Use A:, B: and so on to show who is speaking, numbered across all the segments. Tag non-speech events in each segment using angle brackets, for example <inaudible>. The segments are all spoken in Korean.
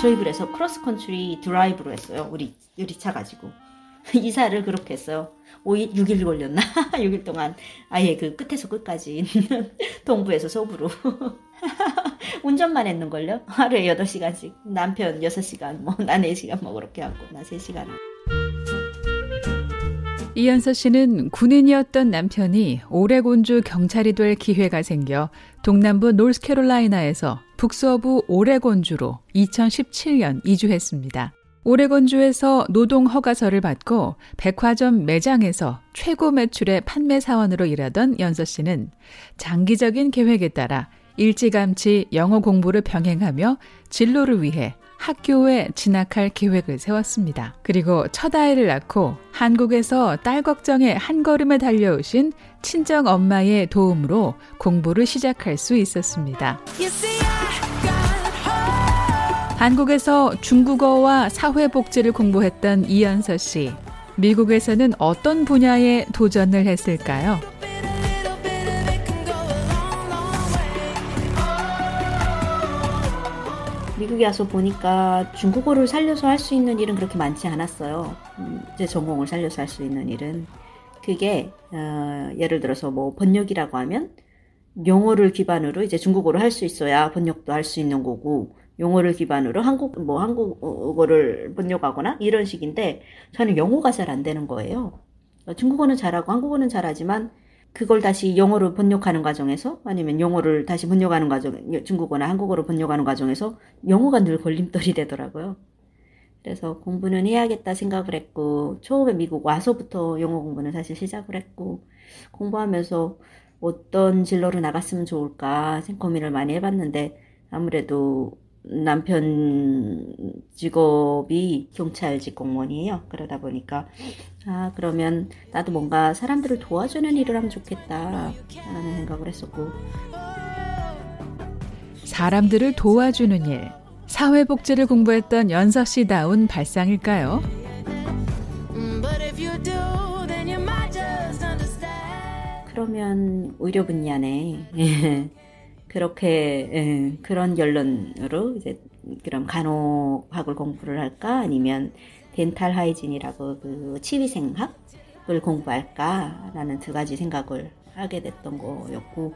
A: 저희 그래서 cross-country drive로 했어요. 우리 유리차 가지고. <laughs> 이사를 그렇게 했어요. 5일, 6일 걸렸나? <laughs> 6일 동안 아예 그 끝에서 끝까지 <laughs> 동부에서 서부로. 운전만 했는걸요? 하루에 8시간씩. 남편 6시간, 뭐, 나 4시간 뭐 그렇게 하고, 나 3시간.
B: 이연서 씨는 군인이었던 남편이 오레곤주 경찰이 될 기회가 생겨 동남부 노스캐롤라이나에서 북서부 오레곤주로 2017년 이주했습니다. 오레곤주에서 노동 허가서를 받고 백화점 매장에서 최고 매출의 판매 사원으로 일하던 연서 씨는 장기적인 계획에 따라 일찌감치 영어 공부를 병행하며 진로를 위해 학교에 진학할 계획을 세웠습니다. 그리고 첫 아이를 낳고 한국에서 딸 걱정에 한 걸음에 달려오신 친정 엄마의 도움으로 공부를 시작할 수 있었습니다. 한국에서 중국어와 사회복지를 공부했던 이연서 씨. 미국에서는 어떤 분야에 도전을 했을까요?
A: 미국에 와서 보니까 중국어를 살려서 할 수 있는 일은 그렇게 많지 않았어요. 음, 제 전공을 살려서 할 수 있는 일은. 그게, 어, 예를 들어서 뭐 번역이라고 하면 영어를 기반으로 이제 중국어를 할 수 있어야 번역도 할 수 있는 거고, 용어를 기반으로 한국 뭐 한국어를 번역하거나 이런 식인데 저는 영어가 잘 안 되는 거예요. 중국어는 잘하고 한국어는 잘하지만 그걸 다시 영어로 번역하는 과정에서 아니면 영어를 다시 번역하는 과정 중국어나 한국어로 번역하는 과정에서 영어가 늘 걸림돌이 되더라고요. 그래서 공부는 해야겠다 생각을 했고 처음에 미국 와서부터 영어 공부는 사실 시작을 했고 공부하면서 어떤 진로로 나갔으면 좋을까 고민을 많이 해봤는데 아무래도 남편 직업이 경찰직 공무원이에요. 그러다 보니까 아 그러면 나도 뭔가 사람들을 도와주는 일을 하면 좋겠다 라는 생각을 했었고
B: 사람들을 도와주는 일 사회복지를 공부했던 연서 씨다운 발상일까요?
A: 그러면 의료 분야 네 <laughs> 그렇게 예, 그런 결론으로 이제 그럼 간호학을 공부를 할까 아니면 덴탈 하이진이라고 그 치위생학을 공부할까라는 두 가지 생각을 하게 됐던 거였고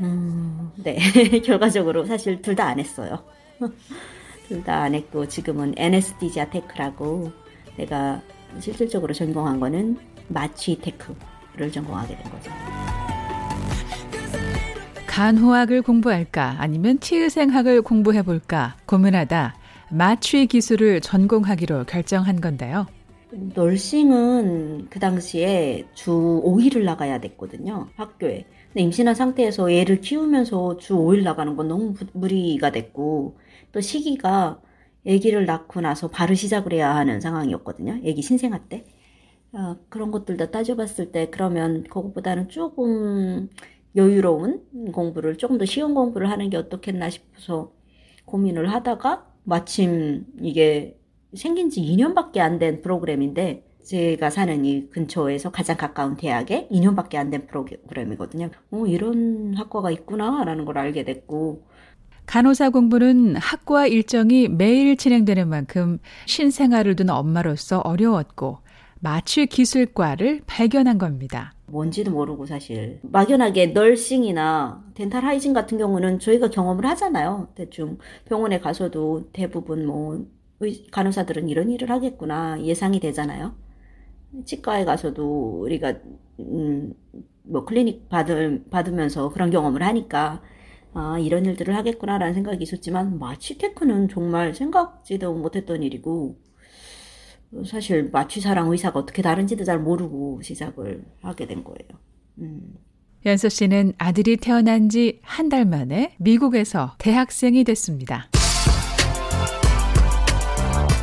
A: 음, 네 <laughs> 결과적으로 사실 둘 다 안 했어요. <laughs> 둘 다 안 했고 지금은 anesthesia tech라고 내가 실질적으로 전공한 거는 마취 tech를 전공하게 된 거죠.
B: 간호학을 공부할까 아니면 치위생학을 공부해볼까 고민하다 마취 기술을 전공하기로 결정한 건데요.
A: nursing은 그 당시에 주 5일을 나가야 됐거든요. 학교에. 근데 임신한 상태에서 애를 키우면서 주 5일 나가는 건 너무 무리가 됐고 또 시기가 아기를 낳고 나서 바로 시작을 해야 하는 상황이었거든요. 아기 신생아 때. 어, 그런 것들 다 따져봤을 때 그러면 그것보다는 조금 여유로운 공부를 조금 더 쉬운 공부를 하는 게 어떻겠나 싶어서 고민을 하다가 마침 이게 생긴 지 2년밖에 안 된 프로그램인데 제가 사는 이 근처에서 가장 가까운 대학에 2년밖에 안 된 프로그램이거든요. 어, 이런 학과가 있구나라는 걸 알게 됐고
B: 간호사 공부는 학과 일정이 매일 진행되는 만큼 신생아를 둔 엄마로서 어려웠고 마취 기술과를 발견한 겁니다.
A: 뭔지도 모르고 사실 막연하게 널싱이나 덴탈 하이진 같은 경우는 저희가 경험을 하잖아요. 대충 병원에 가서도 대부분 뭐 간호사들은 이런 일을 하겠구나 예상이 되잖아요. 치과에 가서도 우리가 음, 뭐 클리닉 받을, 받으면서 그런 경험을 하니까 아 이런 일들을 하겠구나라는 생각이 있었지만 마취 tech는 정말 생각지도 못했던 일이고 사실 마취사랑 의사가 어떻게 다른지도 잘 모르고 시작을 하게 된 거예요. 음.
B: 연서 씨는 아들이 태어난 지 한 달 만에 미국에서 대학생이 됐습니다.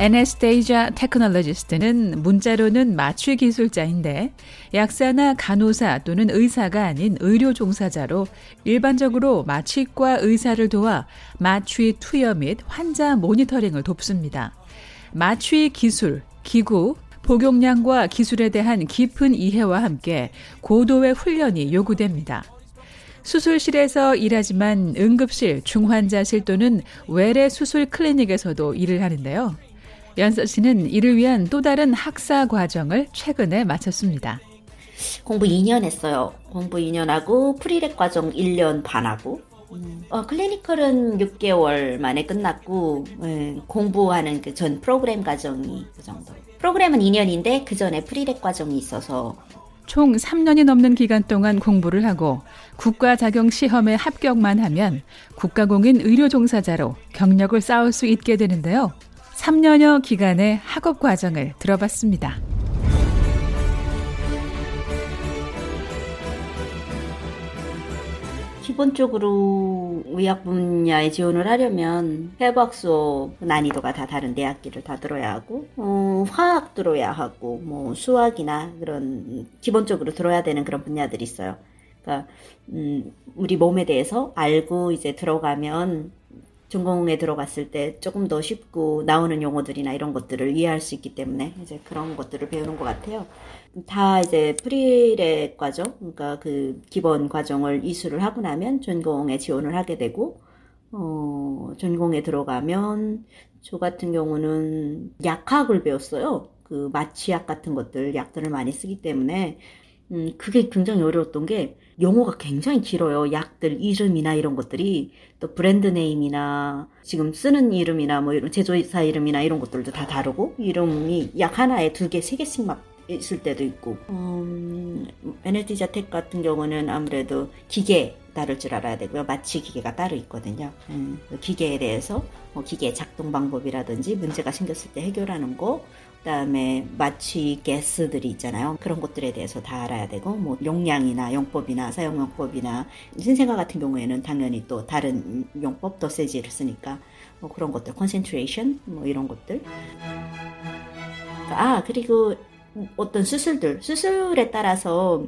B: anesthesia technologist는 문자로는 마취 기술자인데 약사나 간호사 또는 의사가 아닌 의료 종사자로 일반적으로 마취과 의사를 도와 마취 투여 및 환자 모니터링을 돕습니다. 마취 기술, 기구, 복용량과 기술에 대한 깊은 이해와 함께 고도의 훈련이 요구됩니다. 수술실에서 일하지만 응급실, 중환자실 또는 외래 수술 클리닉에서도 일을 하는데요. 연서 씨는 이를 위한 또 다른 학사 과정을 최근에 마쳤습니다.
A: 공부 2년 했어요. 공부 2년 하고 prereq 과정 1년 반 하고 어, clinical은 6개월 만에 끝났고 예, 공부하는 그 전 프로그램 과정이 그 정도. 프로그램은 2년인데 그 전에 프리렉 과정이 있어서
B: 총 3년이 넘는 기간 동안 공부를 하고 국가 자격 시험에 합격만 하면 국가공인 의료 종사자로 경력을 쌓을 수 있게 되는데요. 3년여 기간의 학업 과정을 들어봤습니다.
A: 기본적으로 의학 분야에 지원을 하려면 해부학 수업 난이도가 다 다른 대학기를 다 들어야 하고 어, 화학 들어야 하고 뭐 수학이나 그런 기본적으로 들어야 되는 그런 분야들이 있어요. 그러니까 음, 우리 몸에 대해서 알고 이제 들어가면 전공에 들어갔을 때 조금 더 쉽고 나오는 용어들이나 이런 것들을 이해할 수 있기 때문에 이제 그런 것들을 배우는 것 같아요. 다 이제 prereq 과정, 그러니까 그 기본 과정을 이수를 하고 나면 전공에 지원을 하게 되고, 어, 전공에 들어가면 저 같은 경우는 약학을 배웠어요. 그 마취약 같은 것들, 약들을 많이 쓰기 때문에 음, 그게 굉장히 어려웠던 게 용어가 굉장히 길어요. 약들 이름이나 이런 것들이 또 brand name이나 지금 쓰는 이름이나 뭐 이런 제조사 이름이나 이런 것들도 다 다르고 이름이 약 하나에 두 개, 세 개씩 막 있을 때도 있고 음, anesthesia tech 같은 경우는 아무래도 기계 다룰 줄 알아야 되고요. 마취 기계가 따로 있거든요. 음, 그 기계에 대해서 뭐 기계 작동 방법이라든지 문제가 생겼을 때 해결하는 거, 그다음에 마취 가스들 이 있잖아요. 그런 것들에 대해서 다 알아야 되고 뭐 용량이나 용법이나 사용 용법이나 신생아 같은 경우에는 당연히 또 다른 용법 dosage를 쓰니까 뭐 그런 것들 concentration 뭐 이런 것들 아 그리고 어떤 수술들 수술에 따라서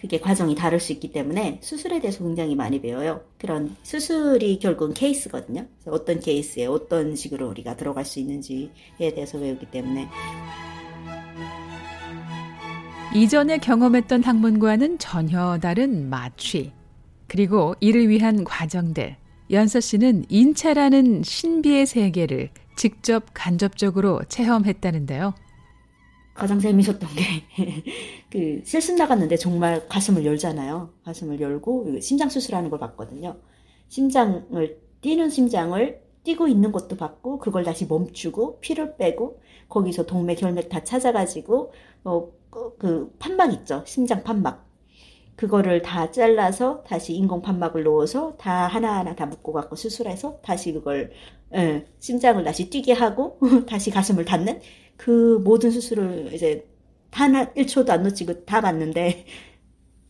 A: 그게 과정이 다를 수 있기 때문에 수술에 대해서 굉장히 많이 배워요. 그런 수술이 결국은 케이스거든요. 어떤 케이스에 어떤 식으로 우리가 들어갈 수 있는지에 대해서 배우기 때문에
B: 이전에 경험했던 학문과는 전혀 다른 마취 그리고 이를 위한 과정들 연서 씨는 인체라는 신비의 세계를 직접 간접적으로 체험했다는데요.
A: 가장 재밌었던 게, <laughs> 그, 실습 나갔는데 정말 가슴을 열잖아요. 가슴을 열고, 그 심장 수술하는 걸 봤거든요. 심장을, 뛰는 심장을 뛰고 있는 것도 봤고, 그걸 다시 멈추고, 피를 빼고, 거기서 동맥, 혈맥 다 찾아가지고, 어, 그, 그 판막 있죠. 심장 판막. 그거를 다 잘라서 다시 인공 판막을 넣어서 다 하나하나 다 묶어갖고 수술해서 다시 그걸, 예, 심장을 다시 뛰게 하고, <laughs> 다시 가슴을 닫는 그 모든 수술을 이제 단 1초도 안 놓치고 다 봤는데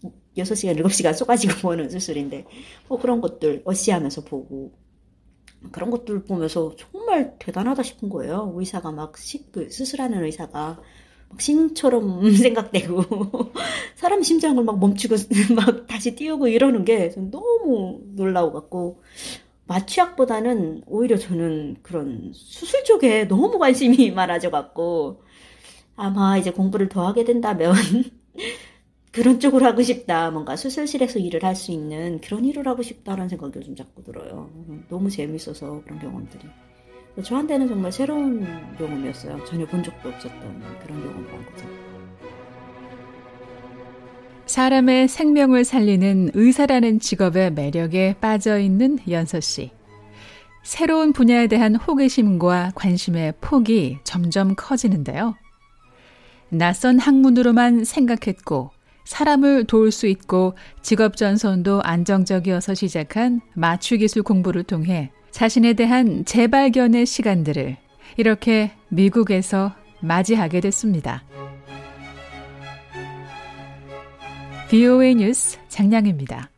A: <laughs> 6시간, 7시간 쏘가지고 <laughs> 보는 수술인데 뭐 그런 것들 어시하면서 보고 그런 것들 보면서 정말 대단하다 싶은 거예요. 의사가 막 시, 그 수술하는 의사가 막 신처럼 <laughs> 생각되고 <laughs> 사람 심장을 막 멈추고 <laughs> 막 다시 띄우고 이러는 게 너무 놀라워 갖고 마취약보다는 오히려 저는 그런 수술 쪽에 너무 관심이 많아져 갖고 아마 이제 공부를 더 하게 된다면 그런 쪽으로 하고 싶다. 뭔가 수술실에서 일을 할 수 있는 그런 일을 하고 싶다라는 생각이 좀 자꾸 들어요. 너무 재밌어서 그런 경험들이. 저한테는 정말 새로운 경험이었어요. 전혀 본 적도 없었던 그런 경험을 한 거죠.
B: 사람의 생명을 살리는 의사라는 직업의 매력에 빠져 있는 연서 씨. 새로운 분야에 대한 호기심과 관심의 폭이 점점 커지는데요. 낯선 학문으로만 생각했고 사람을 도울 수 있고 직업 전선도 안정적이어서 시작한 마취 기술 공부를 통해 자신에 대한 재발견의 시간들을 이렇게 미국에서 맞이하게 됐습니다. VOA 뉴스 장량입니다.